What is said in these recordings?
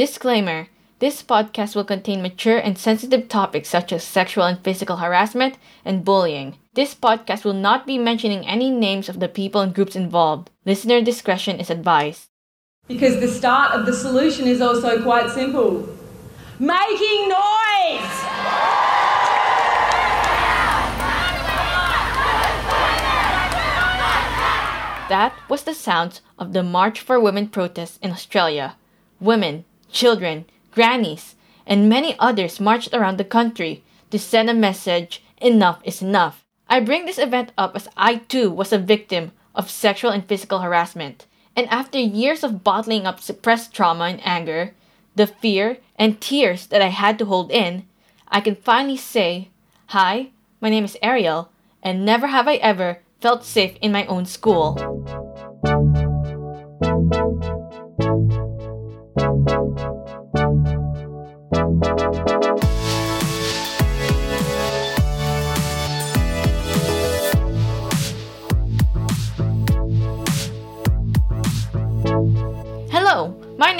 Disclaimer This podcast will contain mature and sensitive topics such as sexual and physical harassment and bullying. This podcast will not be mentioning any names of the people and groups involved. Listener discretion is advised. Because the start of the solution is also quite simple making noise! That was the sounds of the March for Women protest in Australia. Women, children, grannies, and many others marched around the country to send a message enough is enough. I bring this event up as I too was a victim of sexual and physical harassment. And after years of bottling up suppressed trauma and anger, the fear and tears that I had to hold in, I can finally say, Hi, my name is Ariel, and never have I ever felt safe in my own school.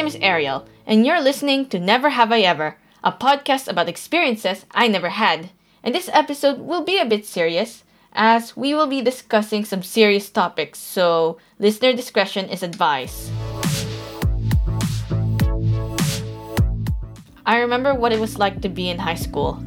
Name is Ariel, and you're listening to Never Have I Ever, a podcast about experiences I never had. And this episode will be a bit serious, as we will be discussing some serious topics, so listener discretion is advised. I remember what it was like to be in high school,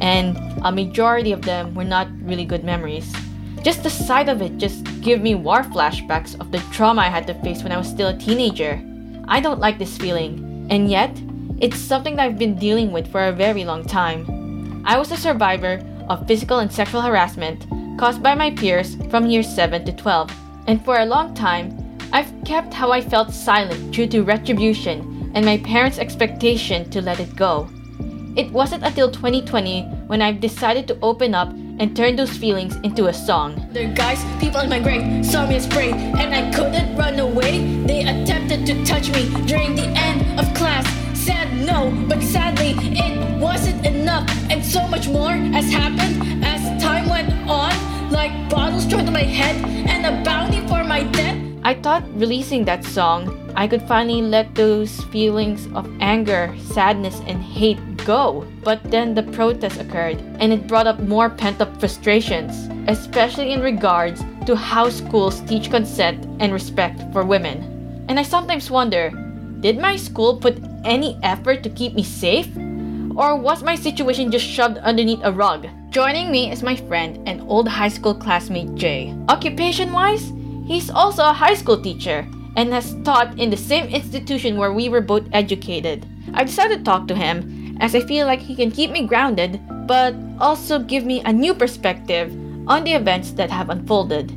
and a majority of them were not really good memories. Just the sight of it just give me war flashbacks of the trauma I had to face when I was still a teenager. I don't like this feeling, and yet, it's something that I've been dealing with for a very long time. I was a survivor of physical and sexual harassment caused by my peers from years 7 to 12, and for a long time, I've kept how I felt silent due to retribution and my parents' expectation to let it go. It wasn't until 2020 when I've decided to open up and turn those feelings into a song. The guys, people in my grade saw me as prey, and I couldn't run away. They attempted to touch me during the end of class. Said no, but sadly it wasn't enough, and so much more has happened as time went on. Like bottles thrown to my head and a bounty for my death. I thought releasing that song, I could finally let those feelings of anger, sadness, and hate go. But then the protest occurred, and it brought up more pent up frustrations, especially in regards to how schools teach consent and respect for women. And I sometimes wonder did my school put any effort to keep me safe? Or was my situation just shoved underneath a rug? Joining me is my friend and old high school classmate Jay. Occupation wise, he's also a high school teacher and has taught in the same institution where we were both educated. I decided to talk to him as I feel like he can keep me grounded but also give me a new perspective on the events that have unfolded.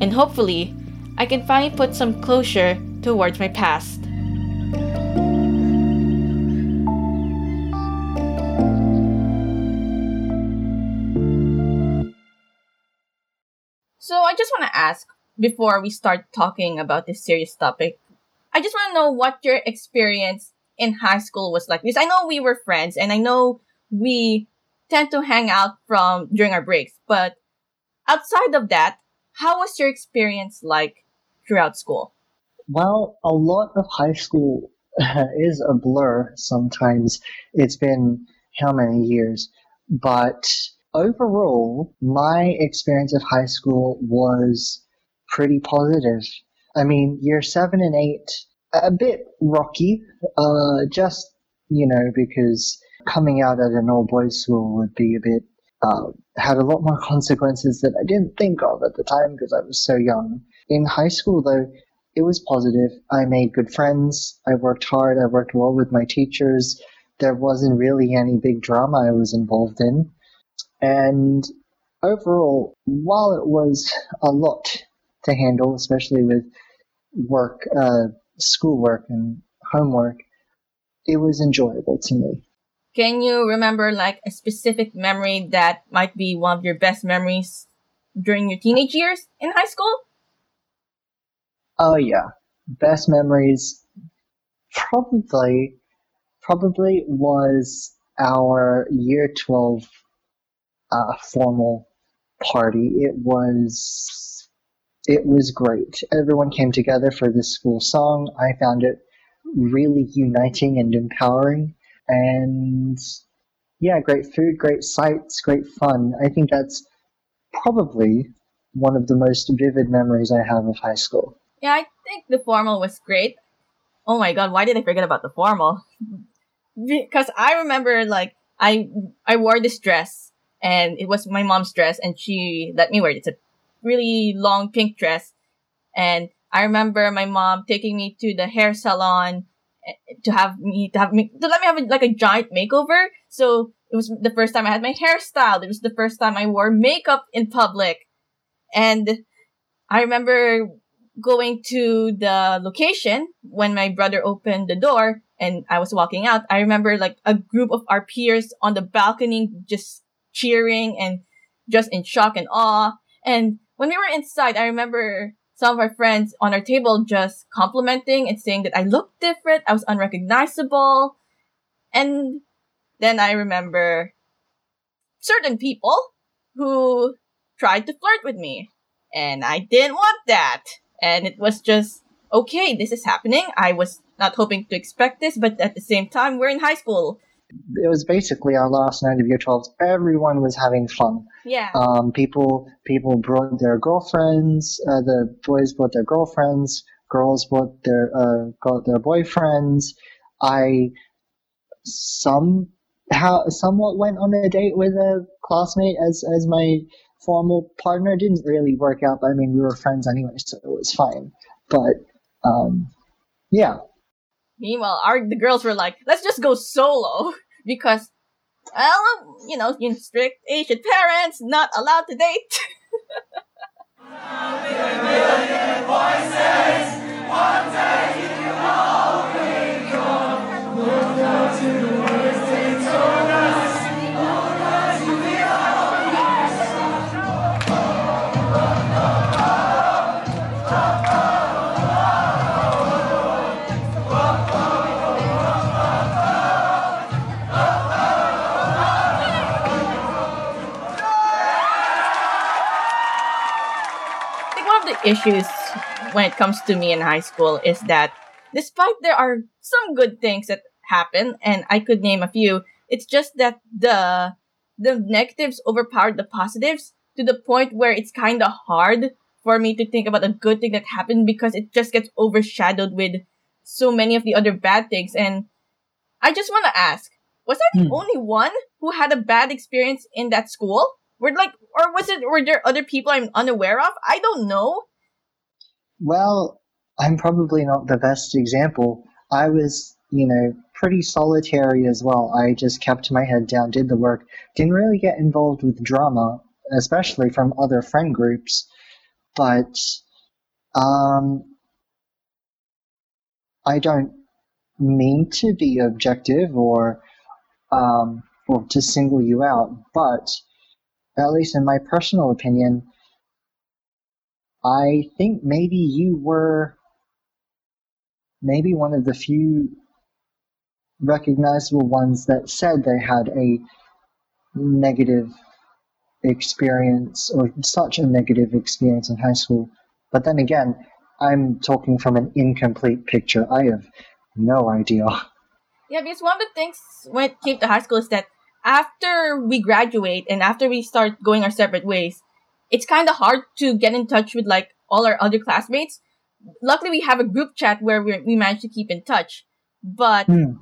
And hopefully, I can finally put some closure towards my past. So I just want to ask before we start talking about this serious topic, I just want to know what your experience in high school was like. Because I know we were friends and I know we tend to hang out from during our breaks, but outside of that, how was your experience like throughout school? Well, a lot of high school is a blur sometimes. It's been how many years? But overall, my experience of high school was pretty positive. I mean, year seven and eight, a bit rocky, uh, just, you know, because coming out at an all boys school would be a bit, uh, had a lot more consequences that I didn't think of at the time because I was so young. In high school, though, it was positive. I made good friends. I worked hard. I worked well with my teachers. There wasn't really any big drama I was involved in. And overall, while it was a lot to handle, especially with work, uh, schoolwork and homework, it was enjoyable to me. Can you remember like a specific memory that might be one of your best memories during your teenage years in high school? Oh yeah, best memories probably probably was our year 12 uh, formal party. It was it was great. Everyone came together for this school song. I found it really uniting and empowering. And yeah, great food, great sights, great fun. I think that's probably one of the most vivid memories I have of high school. Yeah, I think the formal was great. Oh my god, why did I forget about the formal? Because I remember like I I wore this dress and it was my mom's dress and she let me wear it. It's a really long pink dress. And I remember my mom taking me to the hair salon eh, to have me to have me to let me have a, like a giant makeover. So it was the first time I had my hair styled. It was the first time I wore makeup in public. And I remember going to the location when my brother opened the door and I was walking out. I remember like a group of our peers on the balcony just cheering and just in shock and awe. And when we were inside, I remember some of our friends on our table just complimenting and saying that I looked different, I was unrecognizable. And then I remember certain people who tried to flirt with me. And I didn't want that. And it was just, okay, this is happening. I was not hoping to expect this, but at the same time, we're in high school. It was basically our last night of year 12. Everyone was having fun. Yeah. Um, people people brought their girlfriends. Uh, the boys brought their girlfriends. Girls brought their uh, got their boyfriends. I some how somewhat went on a date with a classmate as as my formal partner. Didn't really work out, but I mean we were friends anyway, so it was fine. But um, yeah. Meanwhile, our the girls were like, "Let's just go solo," because, well, you know, you know, strict Asian parents not allowed to date. issues when it comes to me in high school is that despite there are some good things that happen, and I could name a few, it's just that the the negatives overpowered the positives to the point where it's kind of hard for me to think about a good thing that happened because it just gets overshadowed with so many of the other bad things. And I just want to ask, was I the Hmm. only one who had a bad experience in that school? Were like, or was it? Were there other people I'm unaware of? I don't know. Well, I'm probably not the best example. I was, you know, pretty solitary as well. I just kept my head down, did the work, didn't really get involved with drama, especially from other friend groups. But um, I don't mean to be objective or um, or to single you out, but at least in my personal opinion, I think maybe you were maybe one of the few recognizable ones that said they had a negative experience or such a negative experience in high school. But then again, I'm talking from an incomplete picture. I have no idea. Yeah, because one of the things when it came to high school is that after we graduate and after we start going our separate ways, it's kind of hard to get in touch with like all our other classmates. Luckily, we have a group chat where we we manage to keep in touch, but Hmm.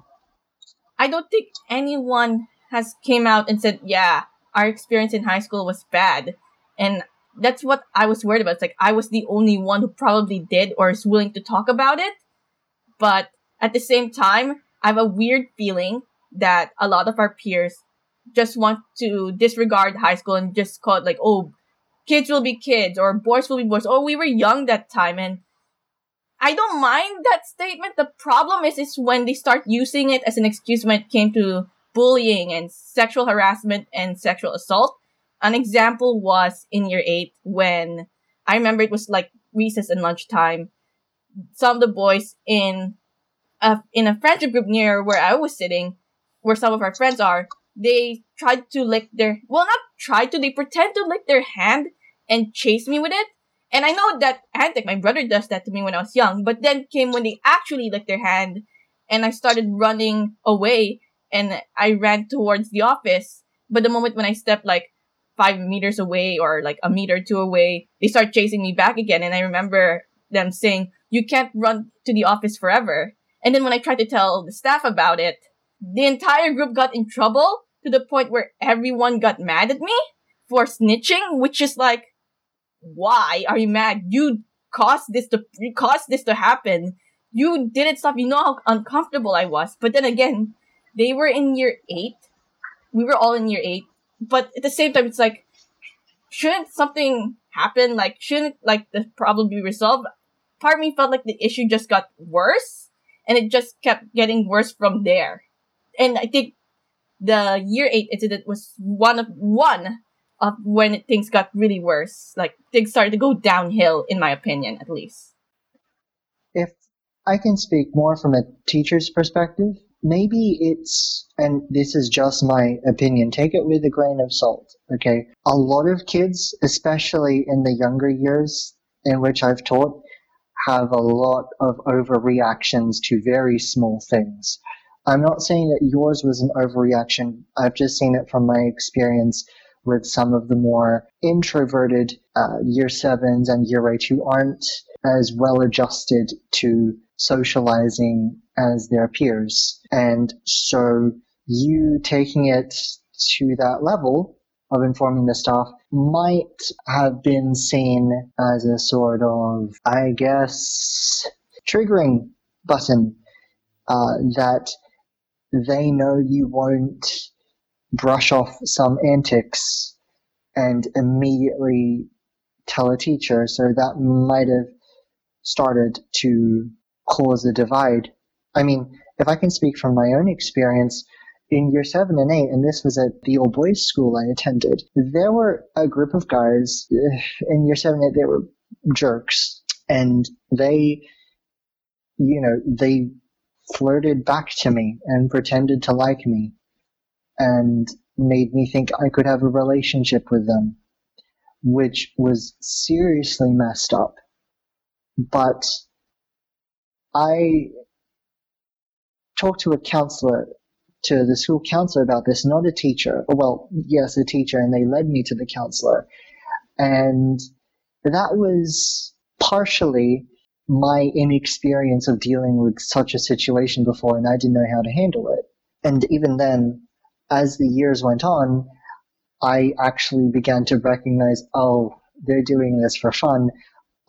I don't think anyone has came out and said, "Yeah, our experience in high school was bad," and that's what I was worried about. It's like I was the only one who probably did or is willing to talk about it, but at the same time, I have a weird feeling that a lot of our peers just want to disregard high school and just call it like, "Oh, kids will be kids," or "Boys will be boys." Oh, we were young that time, and I don't mind that statement. The problem is, is when they start using it as an excuse when it came to bullying and sexual harassment and sexual assault. An example was in year eight when I remember it was like recess and lunchtime. Some of the boys in a, in a friendship group near where I was sitting, where some of our friends are, they tried to lick their, well, not tried to, they pretend to lick their hand and chase me with it. And I know that antic, my brother does that to me when I was young, but then came when they actually licked their hand and I started running away and I ran towards the office. But the moment when I stepped like five meters away or like a meter or two away, they start chasing me back again. And I remember them saying, you can't run to the office forever. And then when I tried to tell the staff about it, the entire group got in trouble to the point where everyone got mad at me for snitching, which is like, why are you mad? You caused this to, you caused this to happen. You didn't stop. You know how uncomfortable I was. But then again, they were in year eight. We were all in year eight. But at the same time, it's like, shouldn't something happen? Like, shouldn't like the problem be resolved? Part of me felt like the issue just got worse, and it just kept getting worse from there. And I think the year eight incident was one of one of when things got really worse. Like things started to go downhill, in my opinion, at least. If I can speak more from a teacher's perspective, maybe it's, and this is just my opinion, take it with a grain of salt, okay? A lot of kids, especially in the younger years in which I've taught, have a lot of overreactions to very small things. I'm not saying that yours was an overreaction. I've just seen it from my experience with some of the more introverted uh, year sevens and year eight who aren't as well adjusted to socializing as their peers. And so you taking it to that level of informing the staff might have been seen as a sort of, I guess, triggering button uh, that they know you won't brush off some antics and immediately tell a teacher. So that might have started to cause a divide. I mean, if I can speak from my own experience, in year seven and eight, and this was at the old boys school I attended, there were a group of guys in year seven and eight, they were jerks, and they, you know, they flirted back to me and pretended to like me and made me think I could have a relationship with them, which was seriously messed up. But I talked to a counselor, to the school counselor about this, not a teacher. Well, yes, a teacher, and they led me to the counselor. And that was partially my inexperience of dealing with such a situation before, and I didn't know how to handle it. And even then, as the years went on, I actually began to recognize, oh, they're doing this for fun.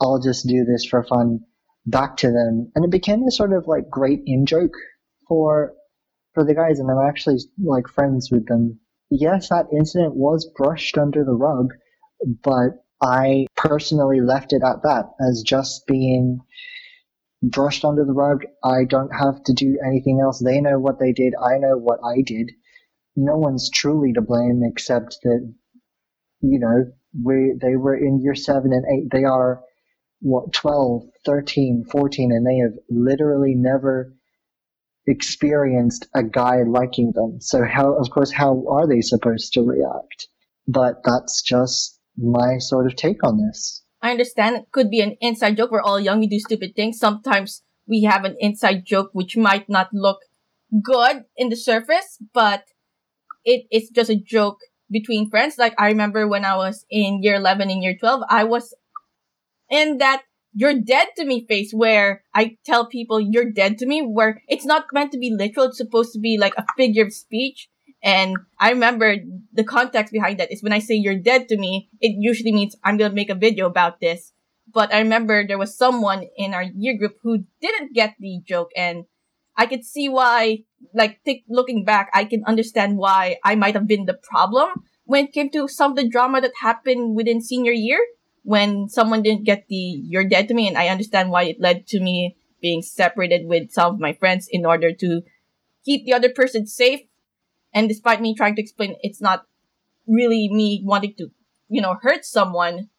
I'll just do this for fun back to them. And it became a sort of like great in joke for for the guys and I'm actually like friends with them. Yes, that incident was brushed under the rug, but I personally left it at that as just being brushed under the rug. I don't have to do anything else. They know what they did. I know what I did. No one's truly to blame except that, you know, we, they were in year seven and eight. They are, what, 12, 13, 14, and they have literally never experienced a guy liking them. So how, of course, how are they supposed to react? But that's just my sort of take on this. I understand it could be an inside joke. We're all young. We do stupid things. Sometimes we have an inside joke which might not look good in the surface, but it is just a joke between friends. Like I remember when I was in year 11 and year 12, I was in that you're dead to me face where I tell people you're dead to me where it's not meant to be literal. It's supposed to be like a figure of speech. And I remember the context behind that is when I say you're dead to me, it usually means I'm going to make a video about this. But I remember there was someone in our year group who didn't get the joke and I could see why, like, th- looking back, I can understand why I might have been the problem when it came to some of the drama that happened within senior year when someone didn't get the you're dead to me. And I understand why it led to me being separated with some of my friends in order to keep the other person safe. And despite me trying to explain it's not really me wanting to, you know, hurt someone,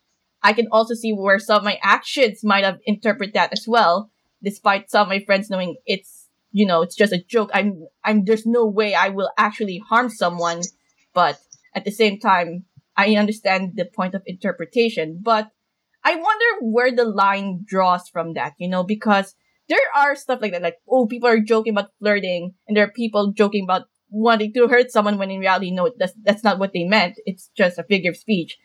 I can also see where some of my actions might have interpreted that as well, despite some of my friends knowing it's, you know, it's just a joke. I'm, I'm, there's no way I will actually harm someone, but at the same time, I understand the point of interpretation. But I wonder where the line draws from that, you know, because there are stuff like that, like, oh, people are joking about flirting, and there are people joking about wanting to hurt someone when in reality, no, that's, that's not what they meant. It's just a figure of speech.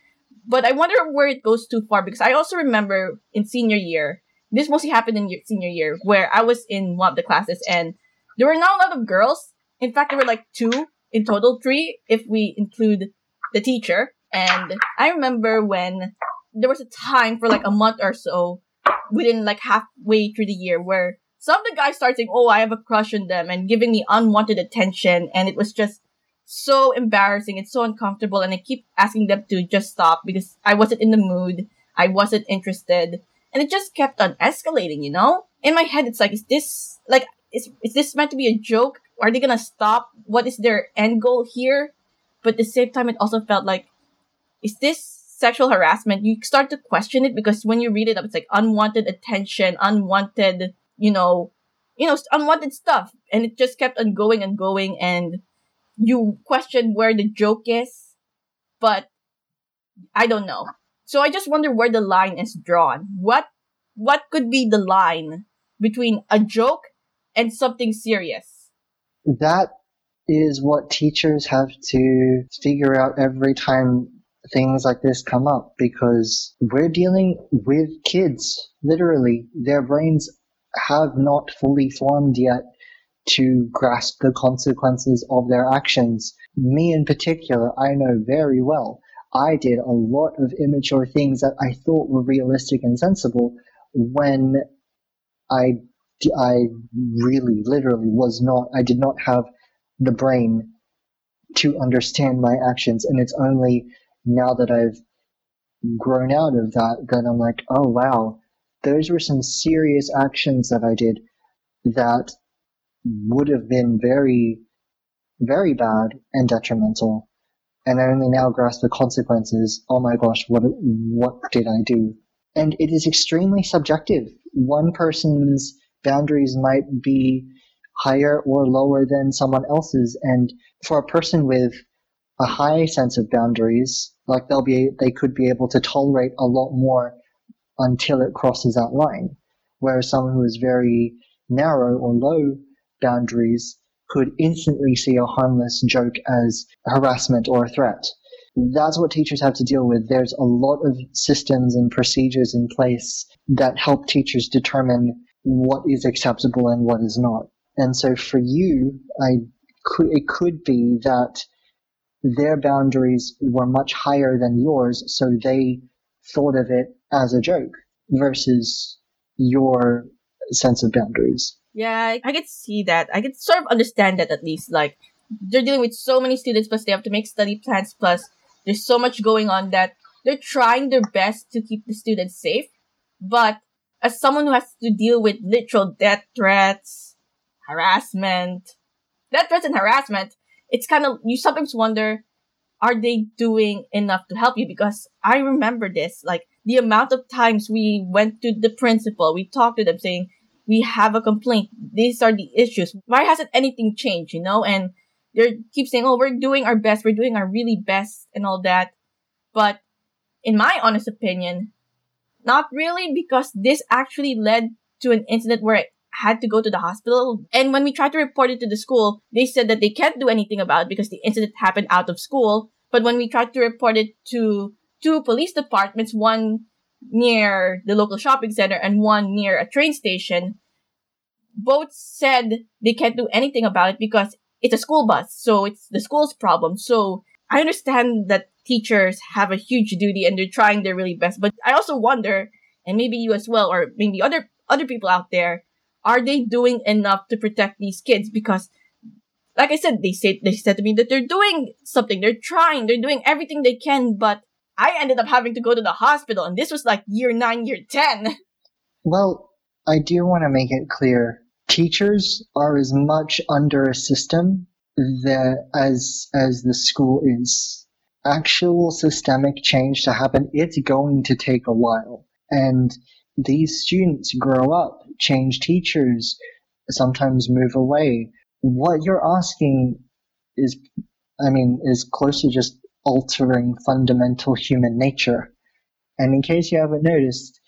But I wonder where it goes too far because I also remember in senior year, this mostly happened in your senior year, where I was in one of the classes and there were not a lot of girls. In fact, there were like two in total, three if we include the teacher. And I remember when there was a time for like a month or so within like halfway through the year where some of the guys started saying, "Oh, I have a crush on them," and giving me unwanted attention, and it was just so embarrassing. It's so uncomfortable, and I keep asking them to just stop because I wasn't in the mood, I wasn't interested, and it just kept on escalating. You know, in my head, it's like, is this like is is this meant to be a joke? Are they gonna stop? What is their end goal here? But at the same time, it also felt like, is this sexual harassment, you start to question it because when you read it up, it's like unwanted attention, unwanted, you know, you know, unwanted stuff. And it just kept on going and going and you question where the joke is, but I don't know. So I just wonder where the line is drawn. What, what could be the line between a joke and something serious? That is what teachers have to figure out every time things like this come up because we're dealing with kids. Literally, their brains have not fully formed yet to grasp the consequences of their actions. Me in particular, I know very well. I did a lot of immature things that I thought were realistic and sensible when I, I really, literally was not, I did not have the brain to understand my actions. And it's only now that I've grown out of that, that I'm like, oh wow, those were some serious actions that I did that would have been very, very bad and detrimental. And I only now grasp the consequences. Oh my gosh, what, what did I do? And it is extremely subjective. One person's boundaries might be higher or lower than someone else's. And for a person with a high sense of boundaries, like they'll be, they could be able to tolerate a lot more until it crosses that line. Whereas someone who is very narrow or low boundaries could instantly see a harmless joke as harassment or a threat. That's what teachers have to deal with. There's a lot of systems and procedures in place that help teachers determine what is acceptable and what is not. And so for you, I could, it could be that their boundaries were much higher than yours, so they thought of it as a joke versus your sense of boundaries. Yeah, I could see that. I could sort of understand that at least. Like, they're dealing with so many students, plus they have to make study plans, plus there's so much going on that they're trying their best to keep the students safe. But as someone who has to deal with literal death threats, harassment, death threats and harassment, it's kind of, you sometimes wonder, are they doing enough to help you? Because I remember this, like the amount of times we went to the principal, we talked to them saying, we have a complaint. These are the issues. Why hasn't anything changed, you know? And they keep saying, oh, we're doing our best. We're doing our really best and all that. But in my honest opinion, not really because this actually led to an incident where I had to go to the hospital. And when we tried to report it to the school, they said that they can't do anything about it because the incident happened out of school. But when we tried to report it to two police departments, one near the local shopping center and one near a train station, both said they can't do anything about it because it's a school bus. So it's the school's problem. So I understand that teachers have a huge duty and they're trying their really best. But I also wonder, and maybe you as well, or maybe other, other people out there, are they doing enough to protect these kids? Because, like I said, they said they said to me that they're doing something, they're trying, they're doing everything they can, but I ended up having to go to the hospital, and this was like year nine, year ten. Well, I do want to make it clear: teachers are as much under a system that as as the school is. Actual systemic change to happen, it's going to take a while, and these students grow up, change teachers, sometimes move away. What you're asking is, I mean, is close to just altering fundamental human nature. And in case you haven't noticed,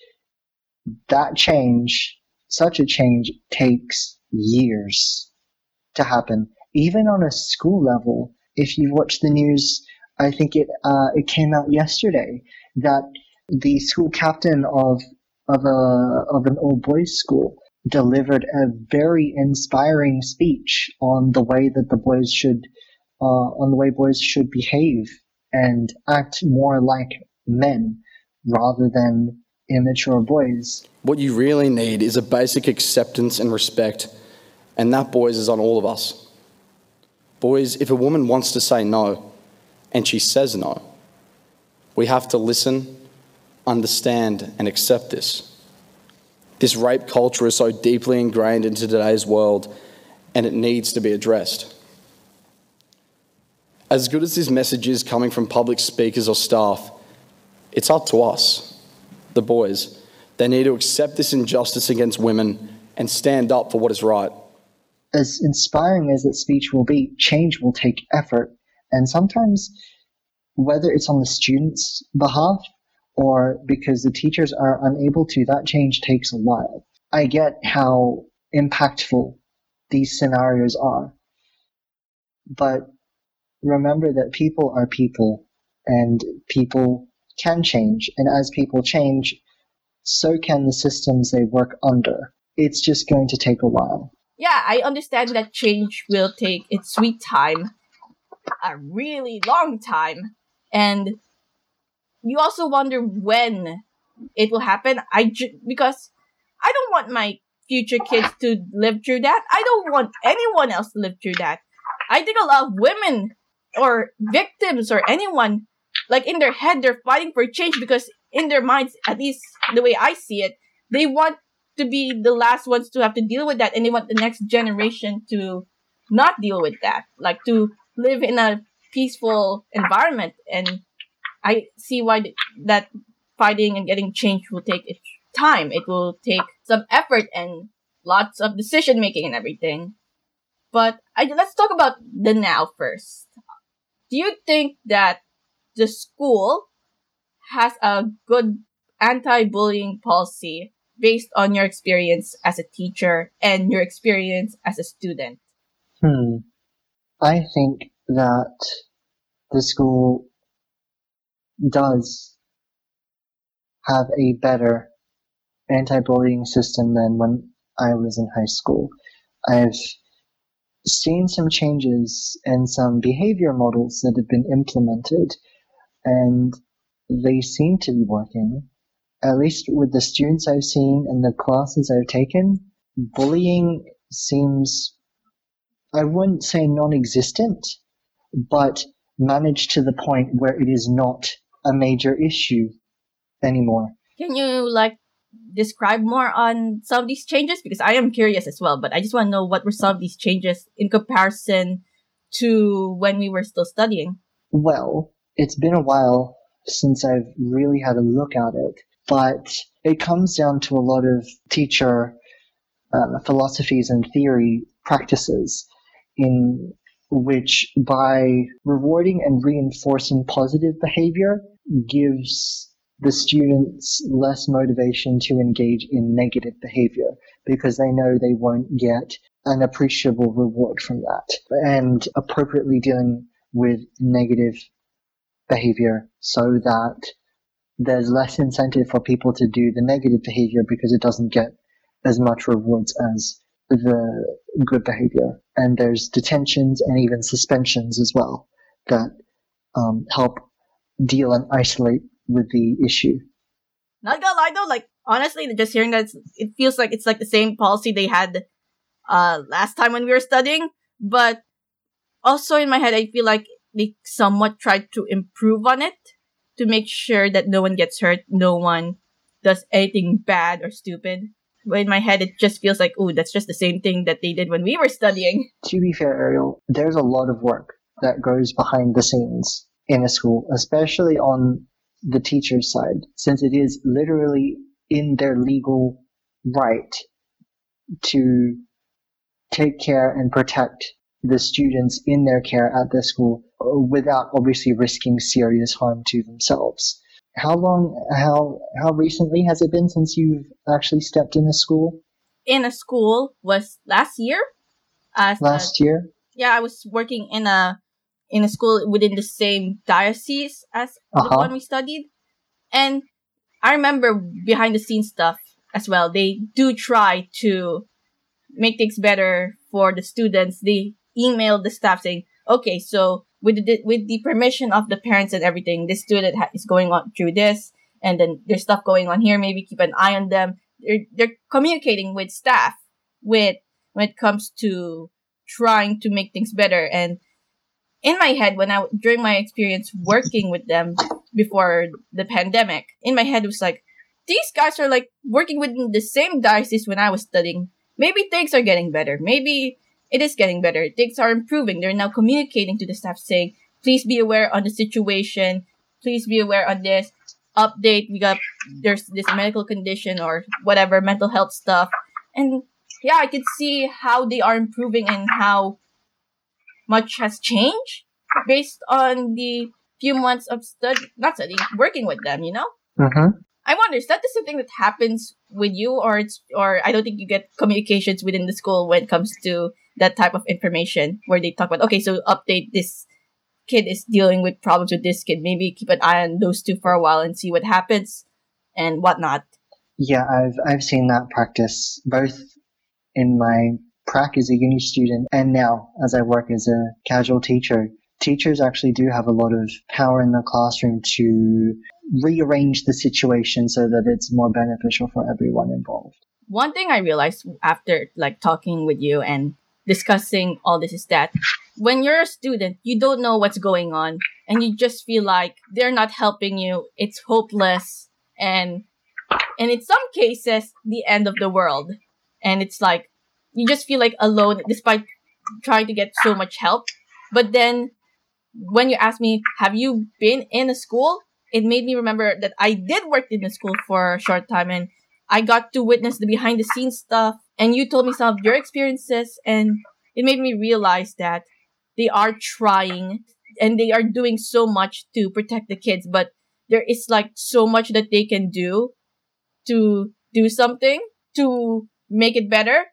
that change, such a change, takes years to happen. Even on a school level, if you watch the news, I think it uh, it came out yesterday that the school captain of of a of an old boys school delivered a very inspiring speech on the way that the boys should uh, on the way boys should behave and act more like men rather than immature boys. What you really need is a basic acceptance and respect, and that, boys, is on all of us. Boys, if a woman wants to say no and she says no, we have to listen, understand, and accept this. This rape culture is so deeply ingrained into today's world, and it needs to be addressed. As good as this message is coming from public speakers or staff, it's up to us, the boys. They need to accept this injustice against women and stand up for what is right. As inspiring as that speech will be, change will take effort. And sometimes, whether it's on the students' behalf or because the teachers are unable to, that change takes a while. I get how impactful these scenarios are. But remember that people are people and people can change. And as people change, so can the systems they work under. It's just going to take a while. Yeah, I understand that change will take its sweet time, a really long time, and you also wonder when it will happen. I ju- because I don't want my future kids to live through that. I don't want anyone else to live through that. I think a lot of women or victims or anyone like in their head they're fighting for change because in their minds at least the way i see it they want to be the last ones to have to deal with that and they want the next generation to not deal with that like to live in a peaceful environment. And i see why th- that fighting and getting change will take its time. It will take some effort and lots of decision making and everything. But I, let's talk about the now first do you think that the school has a good anti-bullying policy based on your experience as a teacher and your experience as a student? Hmm. I think that the school does have a better anti-bullying system than when I was in high school. I've seen some changes and some behavior models that have been implemented, and they seem to be working. At least with the students I've seen and the classes I've taken, bullying seems, I wouldn't say non existent, but managed to the point where it is not a major issue anymore. Can you like describe more on some of these changes? Because I am curious as well, but I just want to know what were some of these changes in comparison to when we were still studying. Well, it's been a while since I've really had a look at it, but it comes down to a lot of teacher uh, philosophies and theory practices in which by rewarding and reinforcing positive behavior gives the students less motivation to engage in negative behavior because they know they won't get an appreciable reward from that and appropriately dealing with negative behavior so that there's less incentive for people to do the negative behavior because it doesn't get as much rewards as the good behavior. And there's detentions and even suspensions as well that um, help deal and isolate with the issue. Not gonna lie though, like honestly, just hearing that, it feels like it's like the same policy they had uh last time when we were studying. But also in my head, I feel like they somewhat tried to improve on it to make sure that no one gets hurt, no one does anything bad or stupid. But in my head, it just feels like, oh, that's just the same thing that they did when we were studying. To be fair, Ariel, there's a lot of work that goes behind the scenes in a school, especially on the teacher's side, since it is literally in their legal right to take care and protect the students in their care at the school without obviously risking serious harm to themselves. how long, how how recently has it been since you've actually stepped in a school? In a school was last year. Uh, As Last year. yeah, I was working in a in a school within the same diocese as the Uh-huh. one we studied, and I remember behind the scenes stuff as well. They do try to make things better for the students. They email the staff saying, "Okay, so with the with the permission of the parents and everything, this student ha- is going on through this, and then there's stuff going on here. Maybe keep an eye on them." They're they're communicating with staff with when it comes to trying to make things better and in my head when i during my experience working with them before the pandemic in my head was like these guys are like working within the same diocese when i was studying. Maybe things are getting better. Maybe it is getting better. Things are improving. They're now communicating to the staff saying please be aware on the situation. Please be aware on this update. We got there's this medical condition or whatever mental health stuff. And yeah, I could see how they are improving and how much has changed based on the few months of study, not studying, working with them, you know? Mm-hmm. I wonder, is that the same thing that happens with you or it's, or I don't think you get communications within the school when it comes to that type of information where they talk about, okay, so update this kid is dealing with problems with this kid. Maybe keep an eye on those two for a while and see what happens and whatnot. Yeah, I've I've seen that practice both in my prac as a uni student and now as I work as a casual teacher. Teachers actually do have a lot of power in the classroom to rearrange the situation so that it's more beneficial for everyone involved. one thing I realized after like talking with you and discussing all this is that when you're a student, you don't know what's going on and you just feel like they're not helping you. It's hopeless and and in some cases the end of the world. And it's like you just feel like alone despite trying to get so much help. But then when you ask me, have you been in a school? It made me remember that I did work in a school for a short time and I got to witness the behind the scenes stuff and you told me some of your experiences and it made me realize that they are trying and they are doing so much to protect the kids, but there is like so much that they can do to do something to make it better.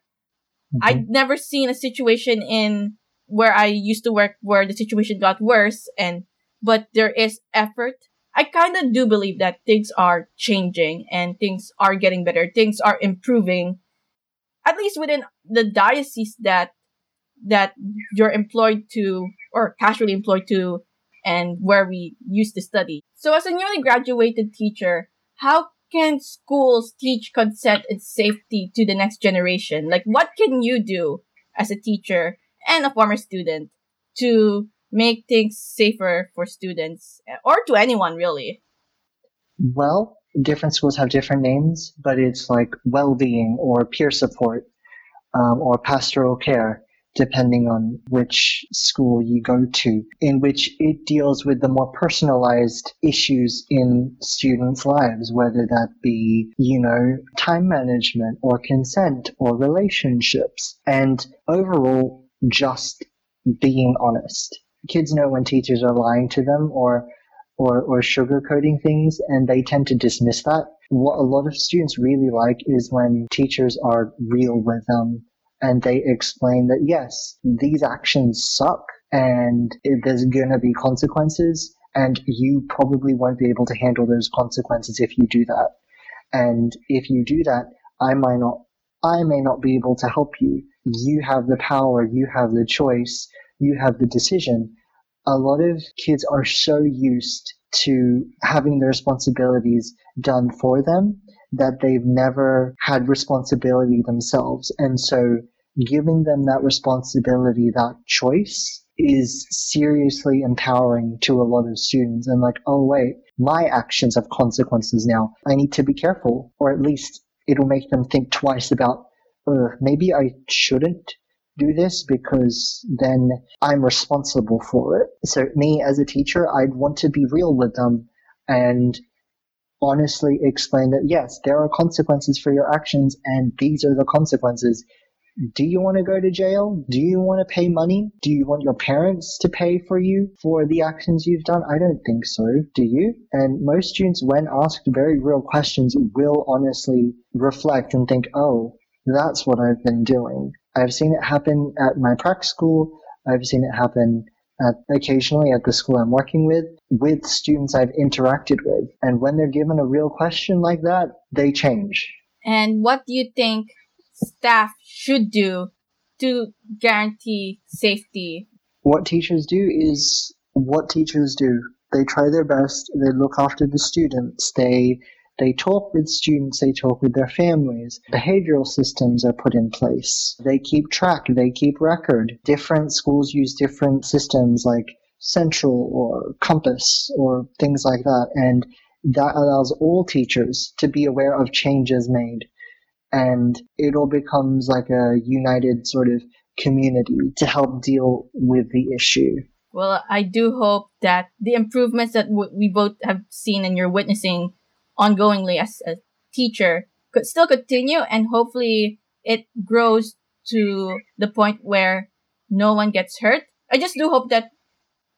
I'd mm-hmm. never seen a situation in where I used to work where the situation got worse and but there is effort. I kind of do believe that things are changing and things are getting better. Things are improving at least within the diocese that that you're employed to or casually employed to and where we used to study. So as a newly graduated teacher, how can schools teach consent and safety to the next generation? Like what can you do as a teacher and a former student to make things safer for students or to anyone really? Well, different schools have different names, but it's like well-being or peer support um, or pastoral care, depending on which school you go to, in which it deals with the more personalized issues in students' lives, whether that be, you know, time management or consent or relationships, and overall just being honest. Kids know when teachers are lying to them or or, or sugarcoating things, and they tend to dismiss that. What a lot of students really like is when teachers are real with them and they explain that yes, these actions suck and there's gonna be consequences, and you probably won't be able to handle those consequences if you do that. And if you do that, I might not, I may not be able to help you. You have the power, you have the choice, you have the decision a lot of kids are so used to having the responsibilities done for them that they've never had responsibility themselves. And so giving them that responsibility, that choice is seriously empowering to a lot of students and like, oh wait, my actions have consequences now. I need to be careful or at least it'll make them think twice about, maybe I shouldn't do this because then I'm responsible for it. So me as a teacher, I'd want to be real with them and honestly explain that yes, there are consequences for your actions and these are the consequences. Do you want to go to jail? Do you want to pay money? Do you want your parents to pay for you for the actions you've done? I don't think so. Do you? And most students, when asked very real questions, will honestly reflect and think, oh, that's what I've been doing. I've seen it happen at my prac school. I've seen it happen at, occasionally at the school I'm working with, with students I've interacted with. And when they're given a real question like that, they change. And what do you think staff should do to guarantee safety? What teachers do is what teachers do. They try their best. They look after the students. They they talk with students, they talk with their families. Behavioral systems are put in place. They keep track, they keep record. Different schools use different systems like Sentral or Compass or things like that. And that allows all teachers to be aware of changes made. And it all becomes like a united sort of community to help deal with the issue. Well, I do hope that the improvements that we both have seen and you're witnessing ongoingly as a teacher could still continue and hopefully it grows to the point where no one gets hurt. I just do hope that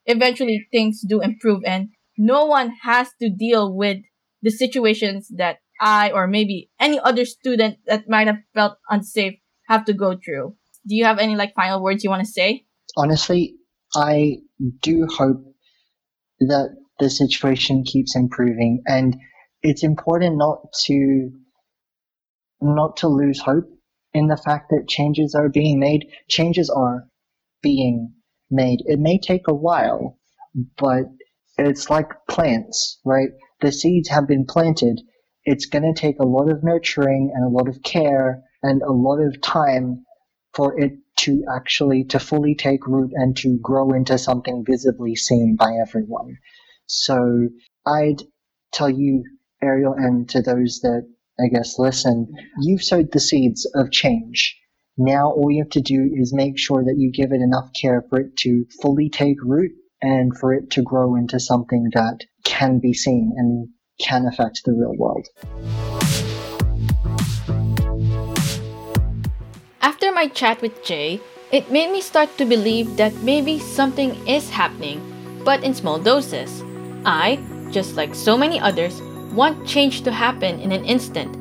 eventually things do improve and no one has to deal with the situations that I or maybe any other student that might have felt unsafe have to go through. Do you have any like final words you want to say? Honestly, I do hope that the situation keeps improving and it's important not to not to lose hope in the fact that changes are being made. Changes are being made. It may take a while, but it's like plants, right? The seeds have been planted. It's going to take a lot of nurturing and a lot of care and a lot of time for it to actually to fully take root and to grow into something visibly seen by everyone. So I'd tell you Ariel, and to those that I guess listen, you've sowed the seeds of change. Now all you have to do is make sure that you give it enough care for it to fully take root and for it to grow into something that can be seen and can affect the real world. After my chat with Jay, it made me start to believe that maybe something is happening, but in small doses. I, just like so many others, want change to happen in an instant.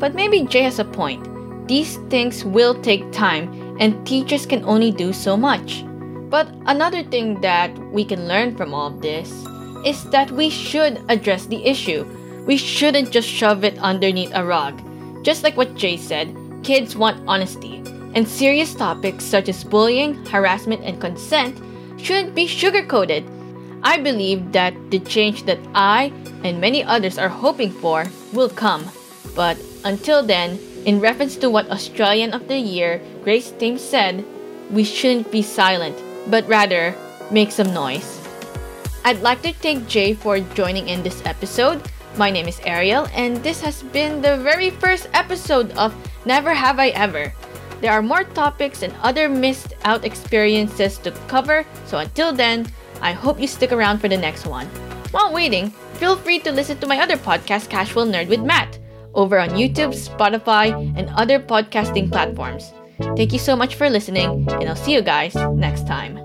But maybe Jay has a point. These things will take time, and teachers can only do so much. But another thing that we can learn from all of this is that we should address the issue. We shouldn't just shove it underneath a rug. Just like what Jay said, kids want honesty, and serious topics such as bullying, harassment, and consent shouldn't be sugarcoated. I believe that the change that I and many others are hoping for will come. But until then, in reference to what Australian of the Year Grace Tame said, we shouldn't be silent, but rather make some noise. I'd like to thank Jay for joining in this episode. My name is Ariel, and this has been the very first episode of Never Have I Ever. There are more topics and other missed out experiences to cover, so until then, I hope you stick around for the next one. While waiting, feel free to listen to my other podcast, Casual Nerd with Matt, over on YouTube, Spotify, and other podcasting platforms. Thank you so much for listening, and I'll see you guys next time.